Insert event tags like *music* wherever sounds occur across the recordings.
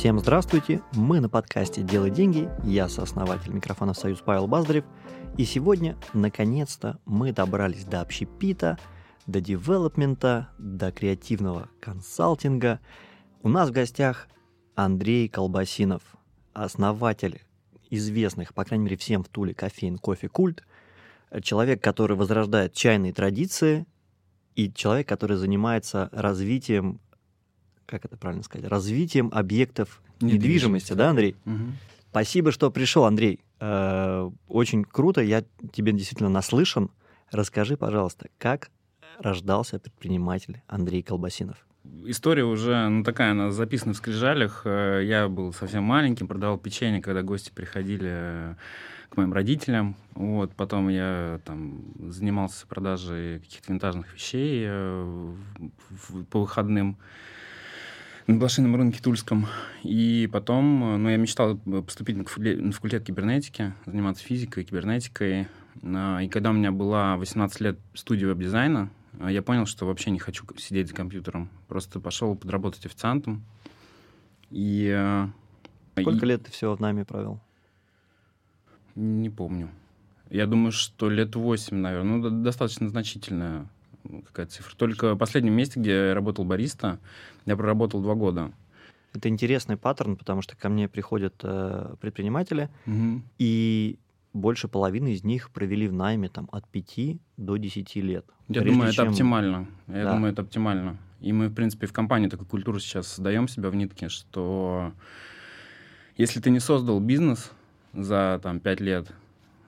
Всем здравствуйте, мы на подкасте «Делай деньги», я сооснователь микрофона «Союз» Павел Баздарев, и сегодня, наконец-то, мы добрались до общепита, до девелопмента, до креативного консалтинга. У нас в гостях Андрей Колбасинов, основатель известных, по крайней мере, всем в Туле кофеин «Кофе Культ», человек, который возрождает чайные традиции, и человек, который занимается развитием как это правильно сказать, развитием объектов недвижимости, недвижимости да, Андрей? Угу. Спасибо, что пришел, Андрей. Э, очень круто, я тебе действительно наслышан. Расскажи, пожалуйста, как рождался предприниматель Андрей Колбасинов? История уже, ну, такая, она записана в скрижалях. Э, я был совсем маленьким, продавал печенье, когда гости приходили э, к моим родителям. Вот, потом я там занимался продажей каких-то винтажных вещей по выходным на блошином рынке Тульском. И потом, ну, я мечтал поступить на факультет кибернетики, заниматься физикой, кибернетикой. А, и когда у меня была 18 лет студия веб-дизайна, а, я понял, что вообще не хочу сидеть за компьютером. Просто пошел подработать официантом. И... Сколько и... лет ты всего в нами провел? Не помню. Я думаю, что лет 8, наверное. Ну, достаточно значительная какая цифра. Только в последнем месте, где я работал бариста, я проработал два года. Это интересный паттерн, потому что ко мне приходят э, предприниматели, угу. и больше половины из них провели в найме там, от 5 до 10 лет. Я думаю, чем... это оптимально. Я да. думаю, это оптимально. И мы, в принципе, в компании такую культуру сейчас создаем себя в нитке, что если ты не создал бизнес за там, 5 лет,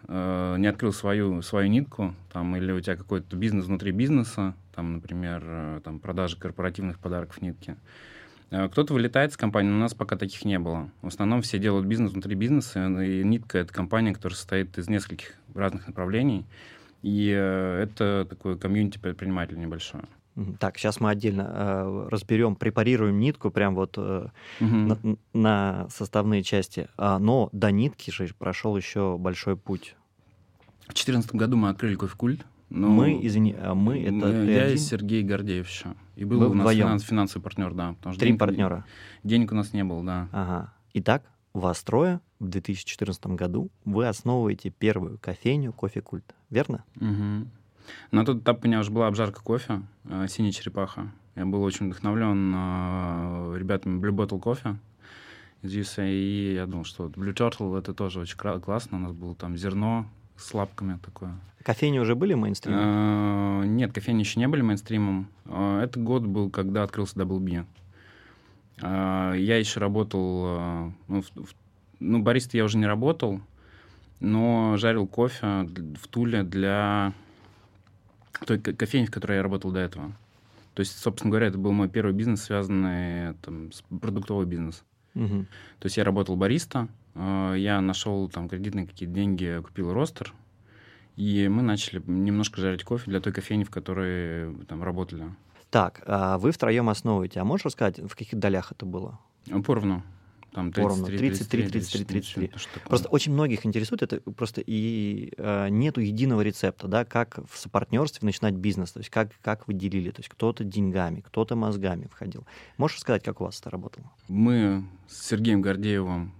э, не открыл свою, свою нитку, там, или у тебя какой-то бизнес внутри бизнеса, там, например, э, там, продажи корпоративных подарков нитки, э, кто-то вылетает с компании, но у нас пока таких не было. В основном все делают бизнес внутри бизнеса, и Нитка — это компания, которая состоит из нескольких разных направлений, и это такое комьюнити предпринимателей небольшое. Так, сейчас мы отдельно э, разберем, препарируем нитку прям вот э, угу. на, на составные части. А, но до нитки же прошел еще большой путь. В 2014 году мы открыли кофе-культ. Но мы, извини, а мы это Я и Сергей Гордеев еще. И был Вы у нас финанс, финансовый партнер, да. Три денег, партнера. Денег у нас не было, да. Ага. Итак, вас трое в 2014 году вы основываете первую кофейню кофе-культ, верно? Угу. На тот этап у меня уже была обжарка кофе, э, синяя черепаха. Я был очень вдохновлен э, ребятами Blue Bottle кофе из USA, и я думал, что Blue Turtle это тоже очень классно. У нас было там зерно с лапками такое. Кофейни уже были мейнстримом? Э, нет, кофейни еще не были мейнстримом. Э, этот год был, когда открылся Double B. Я еще работал... Ну, в, ну, бариста я уже не работал, но жарил кофе в Туле для той кофейни, в которой я работал до этого. То есть, собственно говоря, это был мой первый бизнес, связанный там, с продуктовый бизнес. Угу. То есть я работал бариста, э, я нашел там кредитные какие-то деньги, купил ростер, и мы начали немножко жарить кофе для той кофейни, в которой там работали. Так, а вы втроем основываете. А можешь рассказать, в каких долях это было? Поровну. Там 33, 33, 33, 33. 33. Просто очень многих интересует это просто и э, нету единого рецепта, да, как в сопартнерстве начинать бизнес, то есть как, как вы делили, то есть кто-то деньгами, кто-то мозгами входил. Можешь рассказать, как у вас это работало? Мы с Сергеем Гордеевым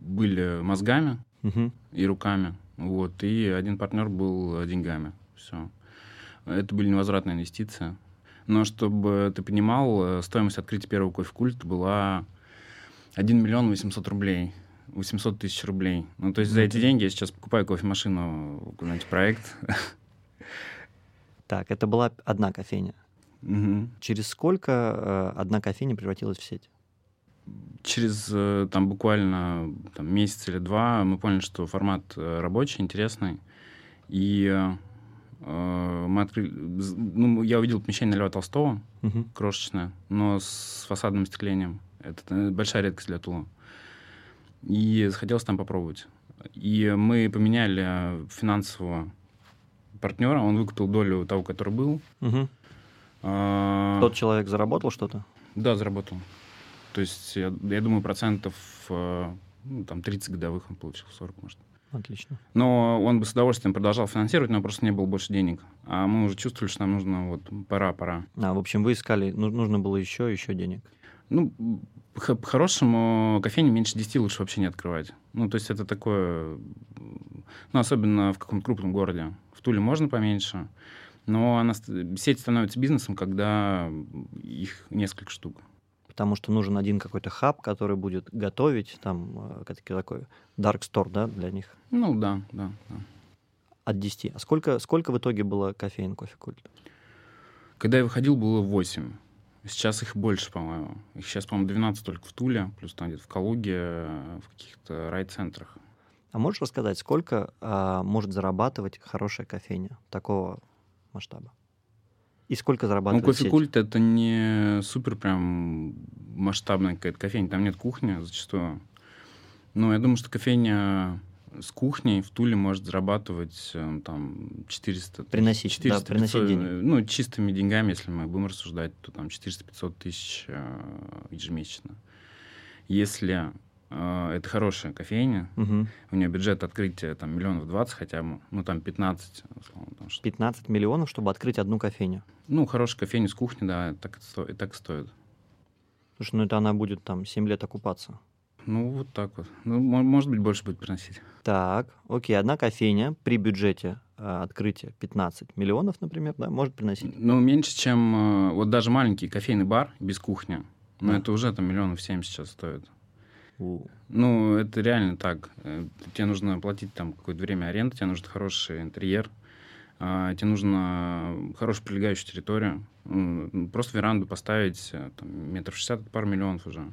были мозгами угу. и руками, вот, и один партнер был деньгами, все. Это были невозвратные инвестиции. Но чтобы ты понимал, э, стоимость открытия первого кофе-культа была 1 миллион 800 рублей. 800 тысяч рублей. Ну, то есть за эти деньги я сейчас покупаю кофемашину, куда-нибудь проект. Так, это была одна кофейня. Угу. Через сколько э, одна кофейня превратилась в сеть? Через э, там буквально там, месяц или два мы поняли, что формат э, рабочий, интересный. И э, мы открыли... Ну, я увидел помещение Льва Толстого, угу. крошечное, но с фасадным остеклением. Это большая редкость для Тула. И захотелось там попробовать. И мы поменяли финансового партнера, он выкупил долю того, который был. Угу. А... Тот человек заработал что-то? Да, заработал. То есть, я, я думаю, процентов э, ну, там 30 годовых он получил, 40, может. Отлично. Но он бы с удовольствием продолжал финансировать, но просто не было больше денег. А мы уже чувствовали, что нам нужно вот пора, пора. А, в общем, вы искали, нужно было еще, еще денег. Ну, по-хорошему, кофейни меньше 10 лучше вообще не открывать. Ну, то есть это такое... Ну, особенно в каком-то крупном городе. В Туле можно поменьше, но она, сеть становится бизнесом, когда их несколько штук. Потому что нужен один какой-то хаб, который будет готовить, там, э, такой dark store, да, для них? Ну, да, да, да. От 10. А сколько, сколько в итоге было кофеин кофе культ? Когда я выходил, было 8. Сейчас их больше, по-моему. Их сейчас, по-моему, 12 только в Туле, плюс там где-то в Калуге, в каких-то райцентрах. А можешь рассказать, сколько а, может зарабатывать хорошая кофейня такого масштаба? И сколько зарабатывает Ну, кофе-культ — это не супер прям масштабная какая-то кофейня. Там нет кухни зачастую. Но я думаю, что кофейня с кухней в Туле может зарабатывать э, там 400... Приносить, 400, да, приносить 500, деньги. Ну, чистыми деньгами, если мы будем рассуждать, то там 400-500 тысяч э, ежемесячно. Если э, это хорошая кофейня, угу. у нее бюджет открытия там миллионов 20 хотя бы, ну там 15, условно. Там, 15 миллионов, чтобы открыть одну кофейню? Ну, хорошая кофейня с кухни, да, так, и так стоит. Слушай, ну это она будет там 7 лет окупаться. Ну, вот так вот. Ну, может быть, больше будет приносить. Так, окей, одна кофейня при бюджете э, открытия 15 миллионов, например, да, может приносить? Ну, меньше, чем э, вот даже маленький кофейный бар без кухни. Но да. это уже там миллионов семь сейчас стоит. У. Ну, это реально так. Э, тебе нужно платить там какое-то время аренды, тебе нужен хороший интерьер, э, тебе нужно хорошую прилегающую территорию. Просто веранду поставить, там, метров шестьдесят, пару миллионов уже.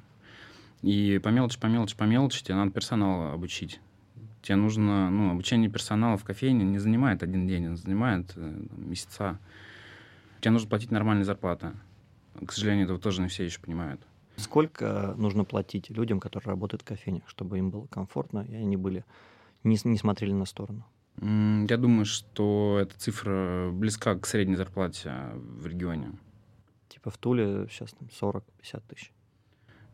И по мелочи, по мелочи, по мелочи тебе надо персонал обучить. Тебе нужно, ну, обучение персонала в кофейне не занимает один день, он занимает э, месяца. Тебе нужно платить нормальные зарплаты. К сожалению, этого тоже не все еще понимают. Сколько нужно платить людям, которые работают в кофейнях, чтобы им было комфортно, и они были не, не смотрели на сторону? Я думаю, что эта цифра близка к средней зарплате в регионе. Типа в Туле сейчас там 40-50 тысяч.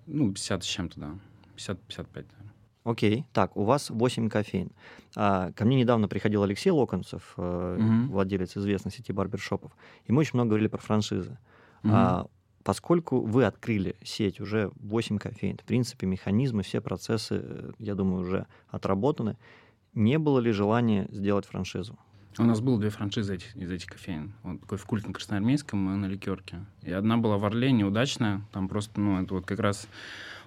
Ну, 50 с чем-то, да. 50-55, да. Окей, так, у вас 8 кофеин. А, ко мне недавно приходил Алексей Локонцев, э, угу. владелец известной сети барбершопов, и мы очень много говорили про франшизы. Угу. А, поскольку вы открыли сеть уже 8 кофеин, в принципе, механизмы, все процессы, э, я думаю, уже отработаны, не было ли желания сделать франшизу? У нас было две франшизы этих, из этих кофеин. Вот такой в культ на Красноармейском и на Ликерке. И одна была в Орле, неудачная. Там просто, ну, это вот как раз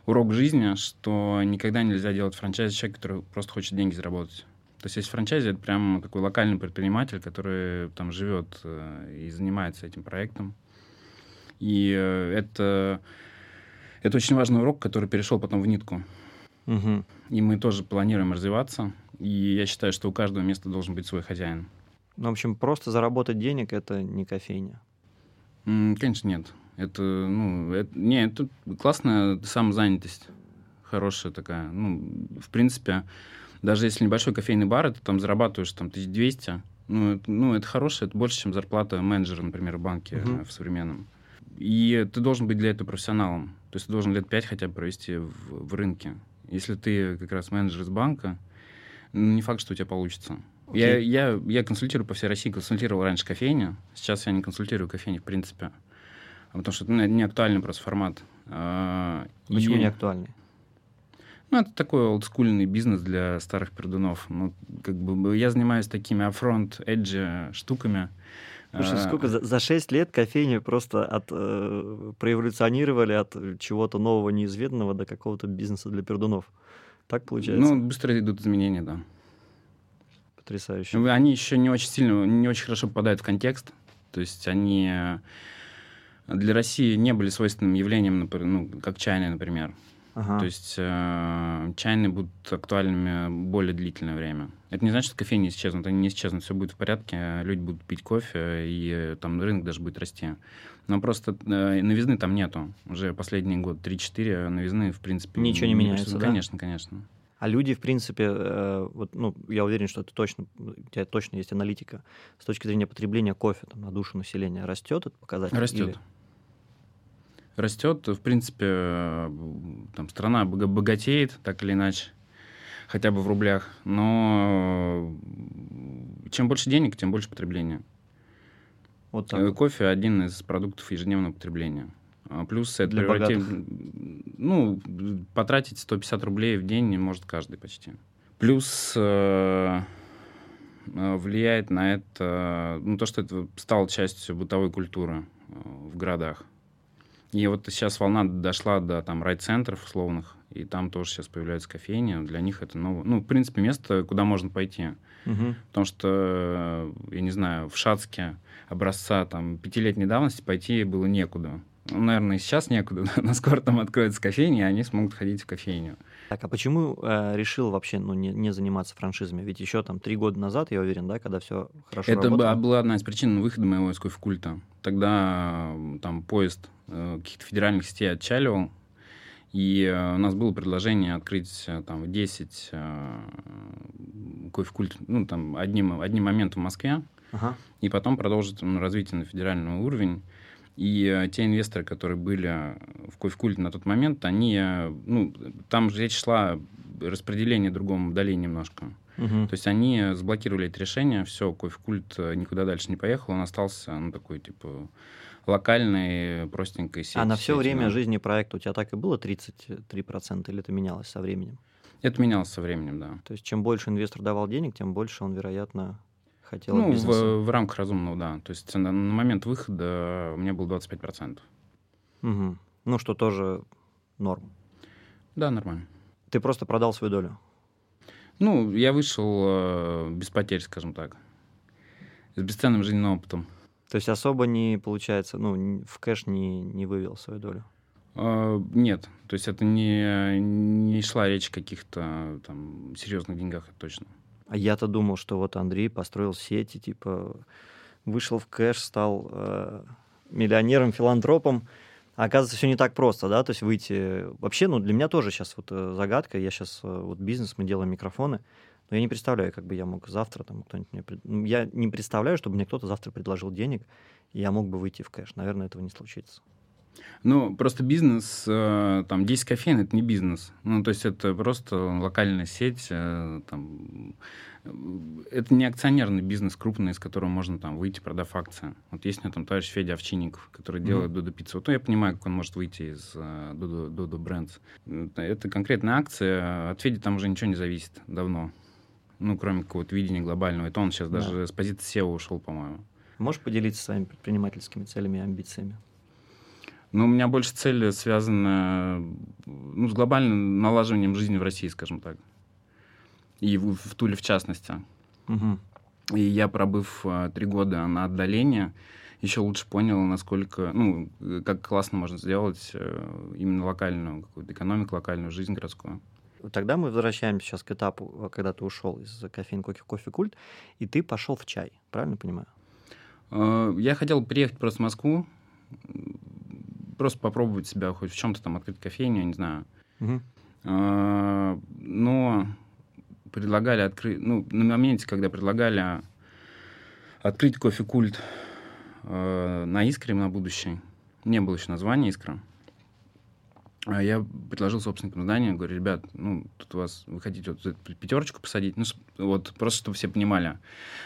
урок жизни, что никогда нельзя делать франчайз человек, который просто хочет деньги заработать. То есть есть франчайзи, это прям такой локальный предприниматель, который там живет э, и занимается этим проектом. И э, это, это очень важный урок, который перешел потом в нитку. Угу. И мы тоже планируем развиваться. И я считаю, что у каждого места должен быть свой хозяин. Ну, в общем, просто заработать денег это не кофейня. Конечно, нет. Это, ну, это, не, это классная самозанятость. Хорошая такая. Ну, в принципе, даже если небольшой кофейный бар, ты там зарабатываешь там 1200, ну, это, ну, это хорошее, это больше, чем зарплата менеджера, например, в банке uh-huh. в современном. И ты должен быть для этого профессионалом. То есть ты должен лет пять хотя бы провести в, в рынке. Если ты как раз менеджер из банка, ну, не факт, что у тебя получится. Okay. Я, я, я консультирую по всей России, консультировал раньше кофейни, сейчас я не консультирую кофейни в принципе, потому что ну, это не актуальный просто формат. А, Почему и... не актуальный? Ну, это такой олдскульный бизнес для старых пердунов. Ну, как бы я занимаюсь такими афронт эджи штуками. Слушай, а... сколько за, за 6 лет кофейни просто от, э, проэволюционировали от чего-то нового, неизведанного до какого-то бизнеса для пердунов. Так получается? Ну, быстро идут изменения, да. Потрясающе. Они еще не очень сильно, не очень хорошо попадают в контекст. То есть они э, для России не были свойственным явлением, например, ну, как чайные, например. Ага. То есть э, чайные будут актуальными более длительное время. Это не значит, что кофейни исчезнут, они не исчезнут, все будет в порядке, люди будут пить кофе, и э, там рынок даже будет расти. Но просто э, новизны там нету. Уже последний год, 3-4 новизны, в принципе... Ничего не, не меняется, да? Конечно, конечно. А люди, в принципе, э, вот, ну, я уверен, что это точно, у тебя точно есть аналитика. С точки зрения потребления кофе там, на душу населения растет этот показатель? Растет. Или... Растет, в принципе, э, там страна богатеет, так или иначе, хотя бы в рублях, но чем больше денег, тем больше потребления. Вот так. Э, кофе один из продуктов ежедневного потребления. А Плюс это Для превратив- богатых. Ну, потратить 150 рублей в день не может каждый почти. Плюс э, э, влияет на это, ну, то, что это стало частью бытовой культуры э, в городах. И вот сейчас волна дошла до там райцентров условных, и там тоже сейчас появляются кофейни. Для них это новое, ну, в принципе, место, куда можно пойти. Мгм. Потому что, я не знаю, в Шацке образца там пятилетней давности пойти было некуда. Ну, наверное, сейчас некуда, *laughs* но скоро там откроется кофейня, и они смогут ходить в кофейню. Так, а почему э, решил вообще ну, не, не заниматься франшизами? Ведь еще там три года назад, я уверен, да, когда все хорошо Это работало. была, была одна из причин выхода моего из кофе-культа. Тогда э, там поезд э, каких-то федеральных сетей отчаливал, и э, у нас было предложение открыть э, там 10 э, кофе-культ, ну, там, одним, одним моментом в Москве, Ага. и потом продолжить ну, развитие на федеральный уровень. И э, те инвесторы, которые были в кофе-культе на тот момент, они, э, ну, там же речь шла о распределении другом долей немножко. Мгм. То есть они э, заблокировали это решение, все, кофе-культ э, никуда дальше не поехал, он остался, ну, такой, типа, локальной, простенькой сетью. а на все время жизни проекта у тебя так и было 33% или это менялось со временем? Это менялось со временем, да. То есть чем больше инвестор давал денег, тем больше он, вероятно, хотел от Ну, бизнеса. в, в рамках разумного, да. То есть на, на момент выхода у меня было 25%. Мгм. Ну, что тоже норм. Да, нормально. Ты просто продал свою долю. Ну, я вышел э, без потерь, скажем так. С бесценным жизненным опытом. То есть особо не получается, ну, в кэш не, не вывел свою долю. Э, Нет, то есть это не, не шла речь о каких-то там серьезных деньгах, это точно. А я-то думал, что вот Андрей построил сети, типа вышел в кэш, стал э, миллионером, филантропом. А оказывается, все не так просто, да? То есть выйти... Вообще, ну, для меня тоже сейчас вот э, загадка. Я сейчас вот бизнес, мы делаем микрофоны. Но я не представляю, как бы я мог завтра, там, кто-нибудь мне... ну, Я не представляю, чтобы мне кто-то завтра предложил денег, и я мог бы выйти в кэш. Наверное, этого не случится. Ну, просто бизнес, э, там, 10 кофеин — это не бизнес. Ну, то есть это просто локальная сеть, э, там, э, это не акционерный бизнес крупный, из которого можно там выйти, продав акции. Вот есть у меня там товарищ Федя Овчинников, который делает Додо пиццу. Вот ну, я понимаю, как он может выйти из Додо, Додо Брендс. Это- Это конкретная акция, от Феди там уже ничего не зависит давно. Ну, кроме какого-то видения глобального. Это он сейчас Да. даже с позиции SEO ушел, по-моему. Можешь поделиться своими предпринимательскими целями и амбициями? Ну, у меня больше цель связана ну, с глобальным налаживанием жизни в России, скажем так. И в, в Туле в частности. Мгм. И я, пробыв а, три года на отдалении, еще лучше понял, насколько, ну, э, как классно можно сделать э, именно локальную какую-то экономику, локальную жизнь городскую. Тогда мы возвращаемся сейчас к этапу, э, когда ты ушел из кофеин кофе кофе культ, и ты пошел в чай, правильно понимаю? Э, Я хотел приехать просто в Москву, просто попробовать себя хоть в чем-то там, открыть кофейню, я не знаю. А, но предлагали открыть, ну, на моменте, когда предлагали открыть кофе-культ э, на Искре на будущее, не было еще названия Искра, а я предложил собственникам здания, говорю, ребят, ну, тут у вас, вы хотите вот эту пятерочку посадить, ну, вот, просто чтобы все понимали,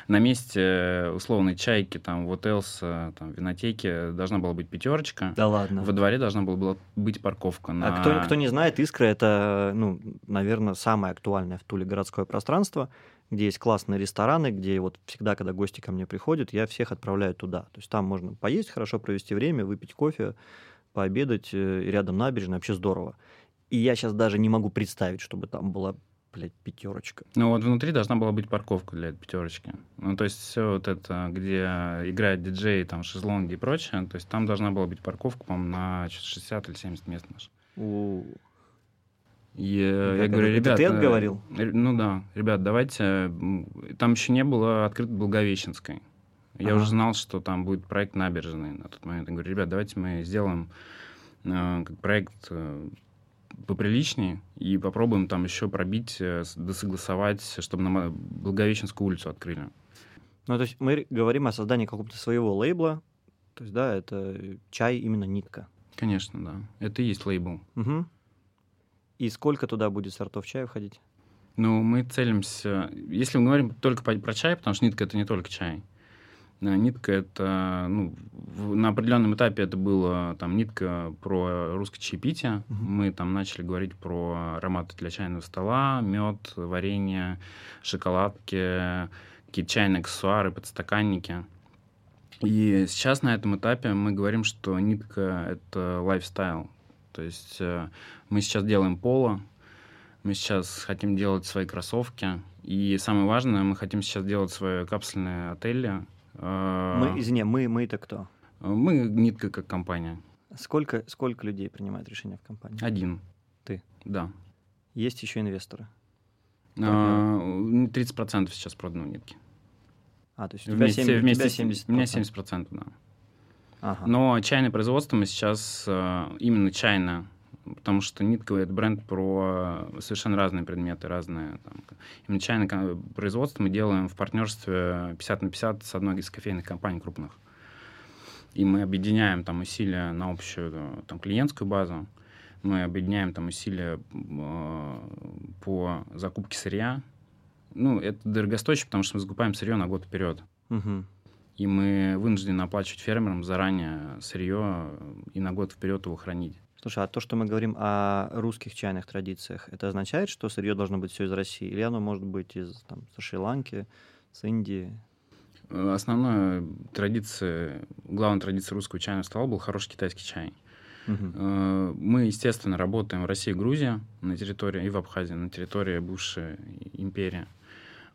на месте э, условной чайки, там, вот Элса, там, винотеки должна была быть пятерочка, Да ладно. во дворе должна была была быть парковка на... А кто, кто не знает, Искра это, ну, наверное, самое актуальное в Туле городское пространство, где есть классные рестораны, где вот всегда, когда гости ко мне приходят, я всех отправляю туда. То есть там можно поесть, хорошо провести время, выпить кофе, пообедать, э, рядом набережная, вообще здорово. И я сейчас даже не могу представить, чтобы там была, блядь, пятерочка. Ну вот внутри должна была быть парковка для пятерочки. Ну то есть все вот это, где играет диджей, там шезлонги и прочее, то есть там должна была быть парковка, по-моему, на 60 или 70 мест наш. У, И э, И я говорю, ребят... ты э, отговорил? ре- Ну да, ребят, давайте... Там еще не было открыто Благовещенской. Я Ага. уже знал, что там будет проект набережной на тот момент. Я говорю, ребят, давайте мы сделаем э, проект э, поприличнее и попробуем там еще пробить, э, досогласовать, чтобы нам Благовещенскую улицу открыли. Ну, то есть мы говорим о создании какого-то своего лейбла, то есть, да, это чай именно нитка. Конечно, да. Это и есть лейбл. Мгм. И сколько туда будет сортов чая входить? Ну, мы целимся... Если мы говорим только про чай, потому что нитка — это не только чай. Нитка это, ну, в, на определенном этапе это было там нитка про русское чаепитие. Uh-huh. Мы там начали говорить про ароматы для чайного стола, мед, варенье, шоколадки, какие-то чайные аксессуары, подстаканники. И сейчас на этом этапе мы говорим, что нитка — это лайфстайл. То есть э, мы сейчас делаем поло, мы сейчас хотим делать свои кроссовки, и самое важное, мы хотим сейчас делать свои капсульные отели. Э, мы, извини, мы, мы это кто? Мы нитка как компания. Сколько, сколько людей принимают решения в компании? Один. Ты? Да. Есть еще инвесторы? 30% а, сейчас продано нитки. А, то есть у тебя, вместе, 70, вместе, у тебя 70%? У меня 70%, да. Ага. Но чайное производство мы сейчас э, именно чайное, потому что нитка это бренд про совершенно разные предметы, разные. Там, именно чайное производство мы делаем в партнерстве 50 на 50 с одной из кофейных компаний крупных. И мы объединяем там усилия на общую там, клиентскую базу, мы объединяем там усилия э, по закупке сырья, ну, это дорогостоящее, потому что мы закупаем сырье на год вперед. Угу. И мы вынуждены оплачивать фермерам заранее сырье и на год вперед его хранить. Слушай, а то, что мы говорим о русских чайных традициях, это означает, что сырье должно быть все из России? Или оно может быть из там, Шри-Ланки, с Индии? Основная традиция, главная традиция русского чайного стола был хороший китайский чай. Угу. Мы, естественно, работаем в России и Грузии на территории, и в Абхазии, на территории бывшей империи.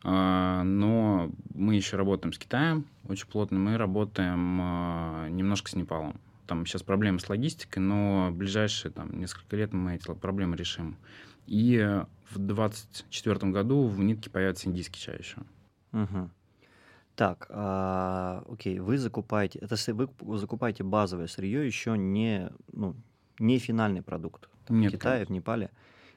А, но мы еще работаем с Китаем очень плотно, мы работаем немножко с Непалом. Там сейчас проблемы с логистикой, но в ближайшие там, несколько лет мы эти проблемы решим. И в 2024 году в нитке появится индийский чай еще. Угу. Так, а, окей, вы закупаете, это вы закупаете базовое сырье, еще не, ну, не финальный продукт там, Нет, в Китае, в Непале.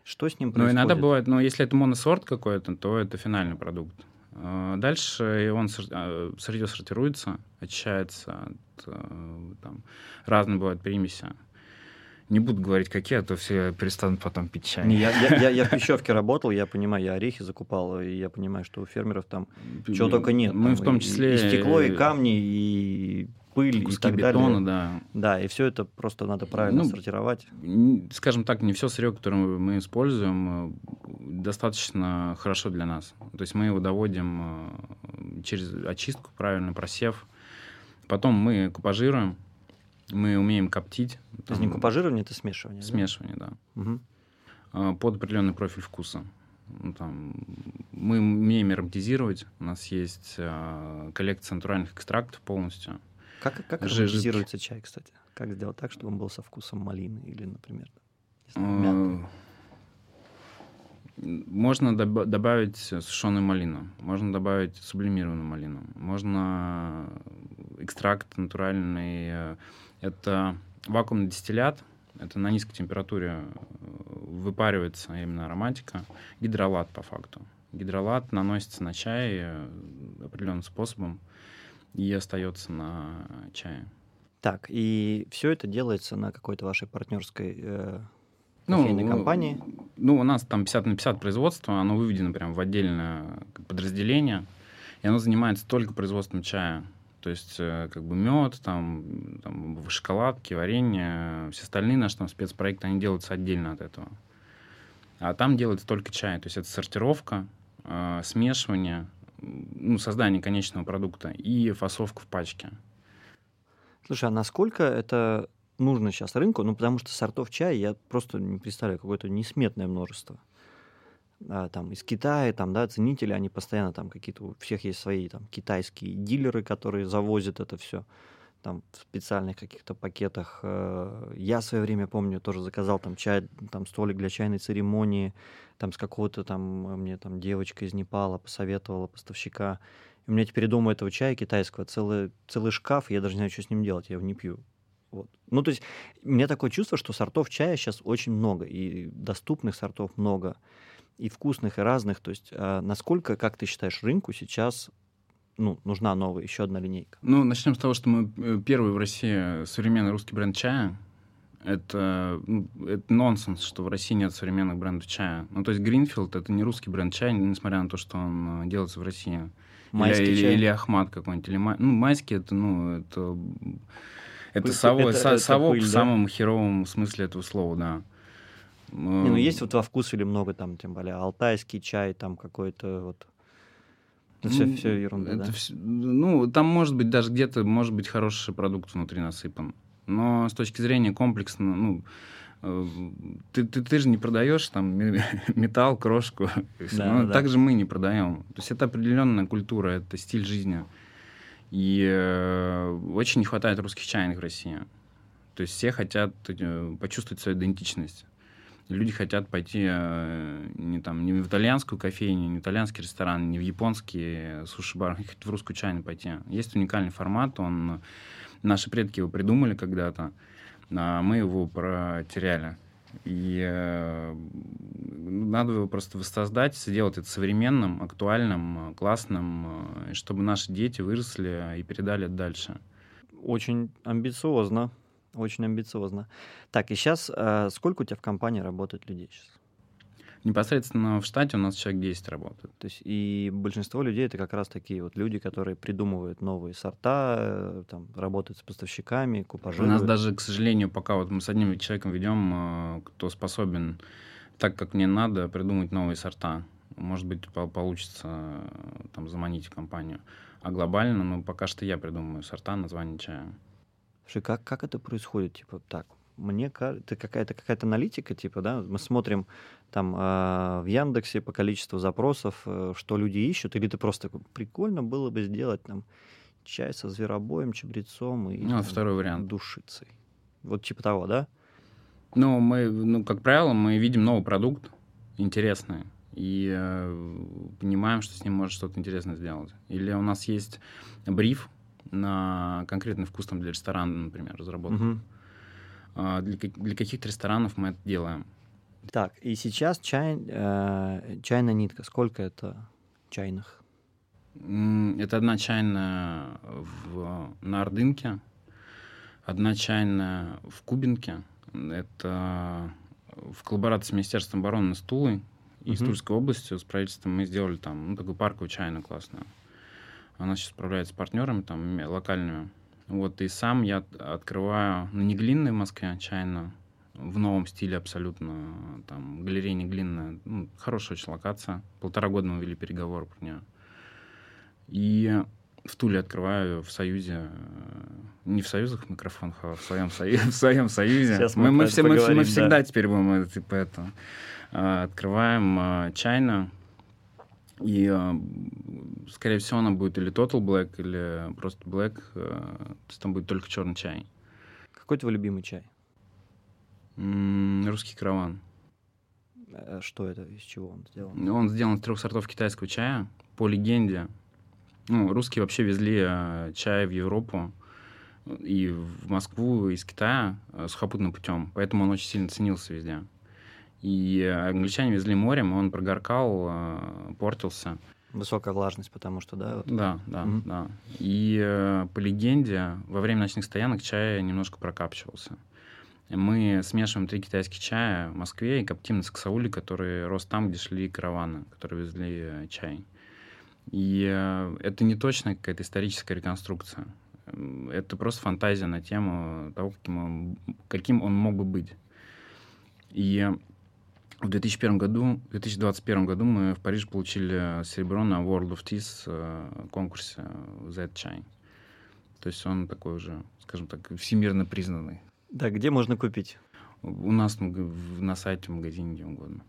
Что с ним происходит? Ну, иногда бывает, но если это моносорт какой-то, то это финальный продукт. А, дальше он сырье сортируется, очищается от э, там, разные бывают примеси. Не буду говорить, какие, а то все перестанут потом пить чай. Не, я, я, я, я в *laughs* пищевке работал, я понимаю, я орехи закупал, и я понимаю, что у фермеров там чего только нет. Мы там, в том числе... И, и стекло, и камни, и пыль Куски и так бетона, далее. да. Да, и все это просто надо правильно ну, сортировать. Скажем так, не все сырье, которое мы используем, э, достаточно хорошо для нас. То есть мы его доводим э, через очистку, правильно просев. Потом мы купажируем, мы умеем коптить. То есть не купажирование, это смешивание? Смешивание, да. да. Угу. Под определенный профиль вкуса. Ну, там, мы умеем ароматизировать. У нас есть э, коллекция натуральных экстрактов полностью. Как, как ароматизируется чай, кстати? Как сделать так, чтобы он был со вкусом малины или, например, знаю, Можно доб- добавить сушеную малину, можно добавить сублимированную малину, можно экстракт натуральный. Э, это вакуумный дистиллят, это на низкой температуре э, выпаривается именно ароматика. Гидролат по факту. Гидролат наносится на чай э, определенным способом и остается на чае. Так, и все это делается на какой-то вашей партнерской э, кофейной ну, компании? Ну, у нас там 50 на 50 производство, оно выведено прямо в отдельное подразделение, и оно занимается только производством чая. То есть, э, как бы мед, там, там шоколадки, варенье, все остальные наши там спецпроекты, они делаются отдельно от этого. А там делается только чай. То есть это сортировка, э, смешивание, ну, создание конечного продукта и фасовка в пачке. Слушай, а насколько это нужно сейчас рынку? Ну, потому что сортов чая я просто не представляю, какое-то несметное множество. А, там из Китая, там, да, ценители, они постоянно там какие-то, у всех есть свои там китайские дилеры, которые завозят это все там в специальных каких-то пакетах. Э, я в свое время помню, тоже заказал там чай, там столик для чайной церемонии, там с какого-то там, э, мне там девочка из Непала посоветовала поставщика. И у меня теперь дома этого чая китайского целый, целый шкаф, я даже не знаю, что с ним делать, я его не пью. Вот. Ну, то есть, у меня такое чувство, что сортов чая сейчас очень много, и доступных сортов много, и вкусных, и разных. То есть, а насколько, как ты считаешь, рынку сейчас ну, нужна новая, еще одна линейка? Ну, начнем с того, что мы э, первый в России современный русский бренд чая. это, ну, это нонсенс, что в России нет современных брендов чая. Ну, то есть Гринфилд — это не русский бренд чая, несмотря на то, что он э, делается в России. Майский или, чай. или Ахмат какой-нибудь. Или, ну, майский — это, ну, это... Это, Пыль- это- со- это совок пыль, в да? самом херовом смысле этого слова, да. Не, ну есть вот во вкус или много там, тем более, алтайский чай, там какой-то вот... Ну, все, Ну, все ерунда, это да? вс- ну, там может быть даже где-то, может быть, хороший продукт внутри насыпан. Но с точки зрения комплексно, ну, э, ты, ты, ты же не продаешь там ме- *laughs* металл, крошку. Да, Ну, да. Так же мы не продаем. То есть это определенная культура, это стиль жизни. И э, очень не хватает русских чайных в России. То есть все хотят э, почувствовать свою идентичность. Люди хотят пойти э, не, там, не в итальянскую кофейню, не в итальянский ресторан, не в японский суши-бар, они хотят в русскую чайную пойти. Есть уникальный формат, он, наши предки его придумали когда-то, а мы его потеряли. И э, надо его просто воссоздать, сделать это современным, актуальным, классным, э, чтобы наши дети выросли и передали это дальше. Очень амбициозно. Очень амбициозно. Так, и сейчас сколько у тебя в компании работает людей сейчас? Непосредственно в штате у нас человек 10 работает. То есть и большинство людей это как раз такие вот люди, которые придумывают новые сорта, э, там, работают с поставщиками, У нас даже, к сожалению, пока вот мы с одним человеком ведем, э, кто способен, так как мне надо, придумать новые сорта. Может быть, по- получится э, там заманить в компанию. А глобально, ну, пока что я придумываю сорта, название чая. Слушай, как, как это происходит? Типа, так, мне кажется, какая-то какая-то аналитика, типа, да, мы смотрим там а, в Яндексе по количеству запросов, э, что люди ищут, или ты просто такой, прикольно было бы сделать там чай со зверобоем, чабрецом и Ну, там, второй вариант. душицей. Вот типа того, да? Ну, мы, ну, как правило, мы видим новый продукт, интересный, и э, понимаем, что с ним может что-то интересное сделать. Или у нас есть бриф на конкретный вкус там, для ресторана, например, разработан. Мгм. А, Для, для каких-то ресторанов мы это делаем. Так, и сейчас чай, э, чайная нитка, сколько это чайных? Это одна чайная в, на Ордынке, одна чайная в Кубинке. Это в коллаборации с Министерством обороны с Тулой и с Мгм. Тульской областью, с правительством мы сделали там ну, такую парковую чайную классную. Она сейчас справляется с партнерами там локальными. Вот, и сам я от- открываю на Неглинной в Москве чайную, в новом стиле абсолютно. Там галерея Неглинная, ну, хорошая очень локация. Полтора года мы вели переговоры про нее. И в Туле открываю в Союзе, э, не в Союзах микрофонах, а в своем, сою- *laughs* в своем Союзе. Сейчас мы мы, мы, все, мы, мы всегда да. теперь будем э, типа это. э, Открываем чайную. И, скорее всего, она будет или Total Black, или просто Black. э, То есть там будет только черный чай. Какой твой любимый чай? Русский караван. Э, Что это, из чего он сделан? Он сделан из трех сортов китайского чая. По легенде. Ну, русские вообще везли э, чай в Европу и в Москву из Китая э, сухопутным путем. Поэтому он очень сильно ценился везде. И э, англичане везли морем, он прогоркал, э, портился. Высокая влажность, потому что, да, вот. Да, да, Мгм. да. И э, по легенде, во время ночных стоянок чай немножко прокапчивался. Мы смешиваем три китайских чая в Москве и коптим на саксауле, который рос там, где шли караваны, которые везли чай. И это не точно какая-то историческая реконструкция. Это просто фантазия на тему того, каким он, каким он мог бы быть. И в 2001 году, в 2021 году мы в Париже получили серебро на World of Teas э, конкурсе этот чай. То есть он такой уже, скажем так, всемирно признанный. Да, где можно купить? У нас на сайте, в магазине, где угодно.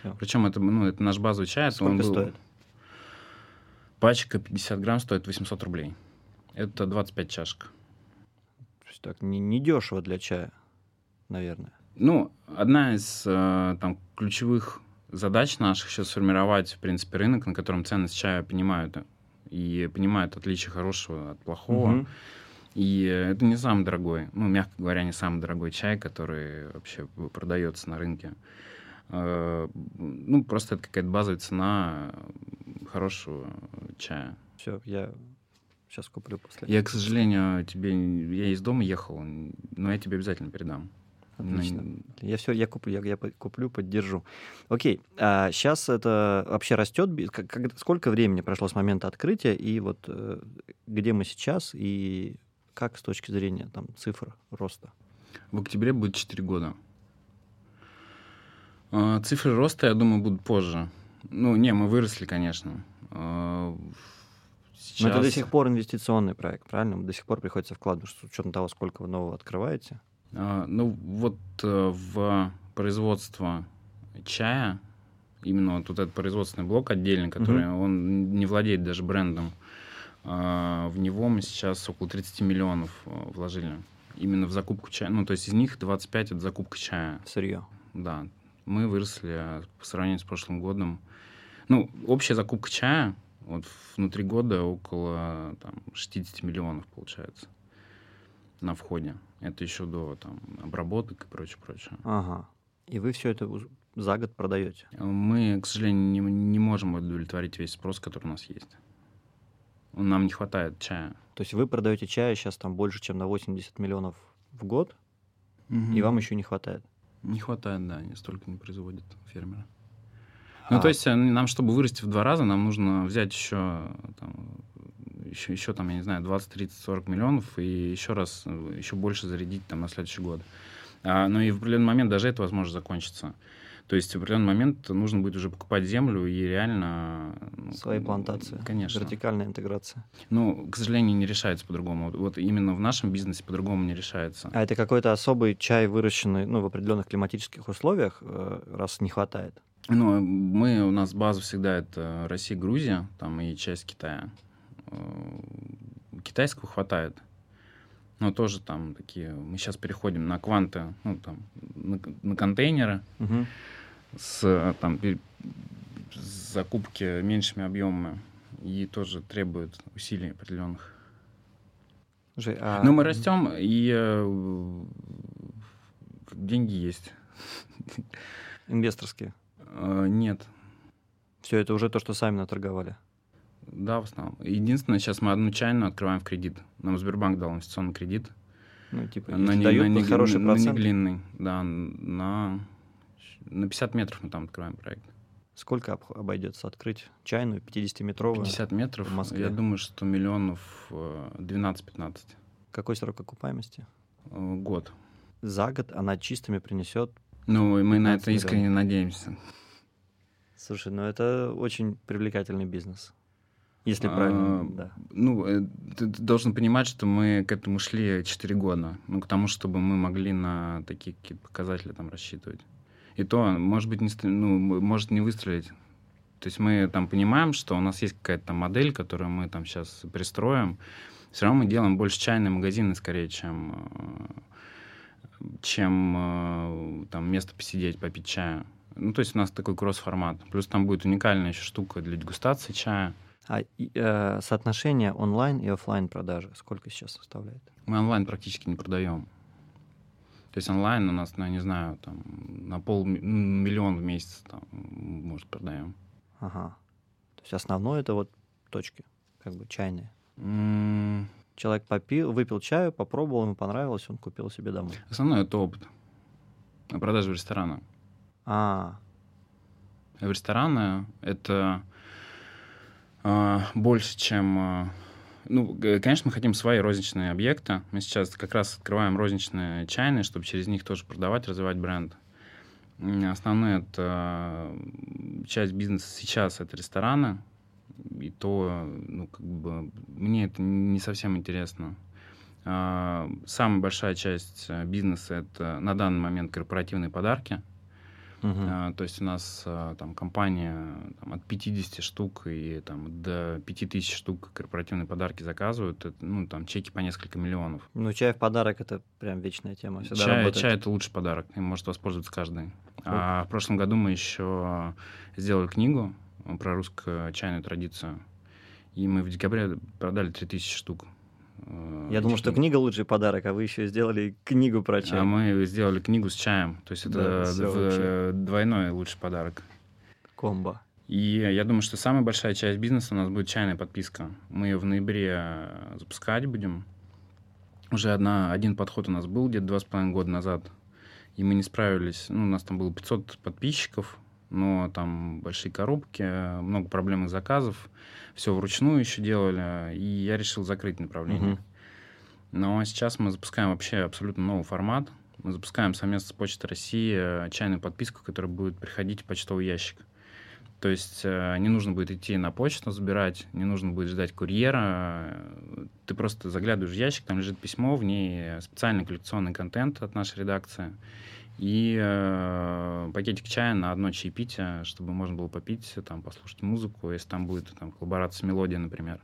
Всё. Причем это, ну, это наш базовый чай. это он Сколько был- стоит? Пачка 50 грамм стоит 800 рублей. Это 25 чашек. Так, не, не дешево для чая, наверное. Ну, одна из э, там, ключевых задач наших сейчас сформировать, в принципе, рынок, на котором ценность чая понимают и понимают отличие хорошего от плохого. Мгм. И это не самый дорогой, ну, мягко говоря, не самый дорогой чай, который вообще продается на рынке. Э, Ну, просто это какая-то базовая цена хорошего чая. Все, я сейчас куплю после. Я, к сожалению, тебе... Я из дома ехал, но я тебе обязательно передам. Отлично. Я все, я куплю, я, я куплю, поддержу. Окей, а сейчас это вообще растет? Как, как, сколько времени прошло с момента открытия и вот э, где мы сейчас и как с точки зрения там цифр роста? В октябре будет 4 года. А, цифры роста, я думаю, будут позже. Ну, не, мы выросли, конечно. Сейчас... Но это до сих пор инвестиционный проект, правильно? До сих пор приходится вкладывать, с учетом того, сколько вы нового открываете. А, ну, вот э, в производство чая, именно вот этот производственный блок отдельный, который угу. он не владеет даже брендом, а, в него мы сейчас около 30 миллионов э, вложили. Именно в закупку чая. Ну, то есть из них 25 это закупка чая. Сырье. Да. Мы выросли э, по сравнению с прошлым годом. Ну, общая закупка чая вот внутри года около там, 60 миллионов получается на входе. Это еще до там, обработок и прочее, прочее. Ага. И вы все это за год продаете? Мы, к сожалению, не, не можем удовлетворить весь спрос, который у нас есть. Нам не хватает чая. То есть вы продаете чая сейчас там больше, чем на 80 миллионов в год, угу. и вам еще не хватает? Не хватает, да, не столько не производят фермеры. Ну, а. то есть э, нам, чтобы вырасти в два раза, нам нужно взять еще, там, еще, еще там, я не знаю, 20, 30, 40 миллионов и еще раз, э, еще больше зарядить там на следующий год. А, но и в определенный момент даже это возможно закончиться. То есть в определенный момент нужно будет уже покупать землю и реально... Ну, Свои плантации. Конечно. Вертикальная интеграция. Ну, к сожалению, не решается по-другому. Вот, вот именно в нашем бизнесе по-другому не решается. А это какой-то особый чай, выращенный ну, в определенных климатических условиях, э, раз не хватает? Ну, мы, у нас база всегда это Россия, Грузия, там и часть Китая. Э, китайского хватает. Но тоже там такие... Мы сейчас переходим на кванты, ну, там, на, на контейнеры угу. с, там, с закупки меньшими объемами. И тоже требует усилий определенных. Слушай, а... Но мы растем, и э, деньги есть. Инвесторские? Э, нет. Все это уже то, что сами наторговали? Да, в основном. Единственное, сейчас мы одну чайную открываем в кредит. Нам Сбербанк дал инвестиционный кредит. Ну, типа, на, не, дают на, не, хороший на, процент? На неглинный, да. На, на 50 метров мы там открываем проект. Сколько обойдется открыть чайную 50-метровую 50 метров, в Москве? я думаю, что миллионов 12-15. Э, Какой срок окупаемости? Э, год. За год она чистыми принесет Ну, мы на это искренне надеемся. Слушай, ну это очень привлекательный бизнес. Если правильно, а, да. Ну, э, ты должен понимать, что мы к этому шли 4 года. Ну, к тому, чтобы мы могли на такие какие показатели там рассчитывать. И то, может быть, не, ну, может не выстрелить. То есть мы там понимаем, что у нас есть какая-то там модель, которую мы там сейчас пристроим. Все равно мы делаем больше чайные магазины скорее, чем, э, чем э, там место посидеть, попить чая. Ну, то есть у нас такой кросс-формат. Плюс там будет уникальная еще штука для дегустации чая. А э, соотношение онлайн и офлайн продажи сколько сейчас составляет? Мы онлайн практически не продаем. То есть онлайн у нас, ну, я не знаю, там, на полмиллиона в месяц, там, может, продаем. Ага. То есть основное это вот точки, как бы чайные. Mm. Человек попил, выпил чаю, попробовал, ему понравилось, он купил себе домой. Основное это опыт. А продажи в ресторанах. А. В рестораны это больше, чем... Э, ну, конечно, мы хотим свои розничные объекты. Мы сейчас как раз открываем розничные чайные, чтобы через них тоже продавать, развивать бренд. Основная это часть бизнеса сейчас это рестораны, и то, ну, как бы, мне это не совсем интересно. Самая большая часть бизнеса это на данный момент корпоративные подарки – Uh-huh. То есть у нас а, там компания там, от 50 штук и там, до 5000 штук корпоративные подарки заказывают. Это, ну, там чеки по несколько миллионов. Ну, чай в подарок это прям вечная тема. чай, чай это лучший подарок, им может воспользоваться каждый. А в прошлом году мы еще сделали книгу про русскую чайную традицию. И мы в декабре продали 3000 штук. Э, Я думал, что книга лучший подарок, а вы еще сделали книгу про чай. А мы сделали книгу с чаем. То есть это да, двойной лучший подарок. Комбо. И я думаю, что самая большая часть бизнеса у нас будет чайная подписка. Мы ее в ноябре запускать будем. Уже одна, один подход у нас был где-то два с половиной года назад. и мы не справились. Ну, у нас там было 500 подписчиков, но там большие коробки, много проблемных заказов, все вручную еще делали, и я решил закрыть направление. Мгм. Но сейчас мы запускаем вообще абсолютно новый формат. Мы запускаем совместно с Почтой России э, чайную подписку, которая будет приходить в почтовый ящик. То есть э, не нужно будет идти на почту забирать, не нужно будет ждать курьера. э, Ты просто заглядываешь в ящик, там лежит письмо, в ней специальный коллекционный контент от нашей редакции и э, пакетик чая на одно чаепитие, чтобы можно было попить, там, послушать музыку, если там будет там, коллаборация с мелодией, например.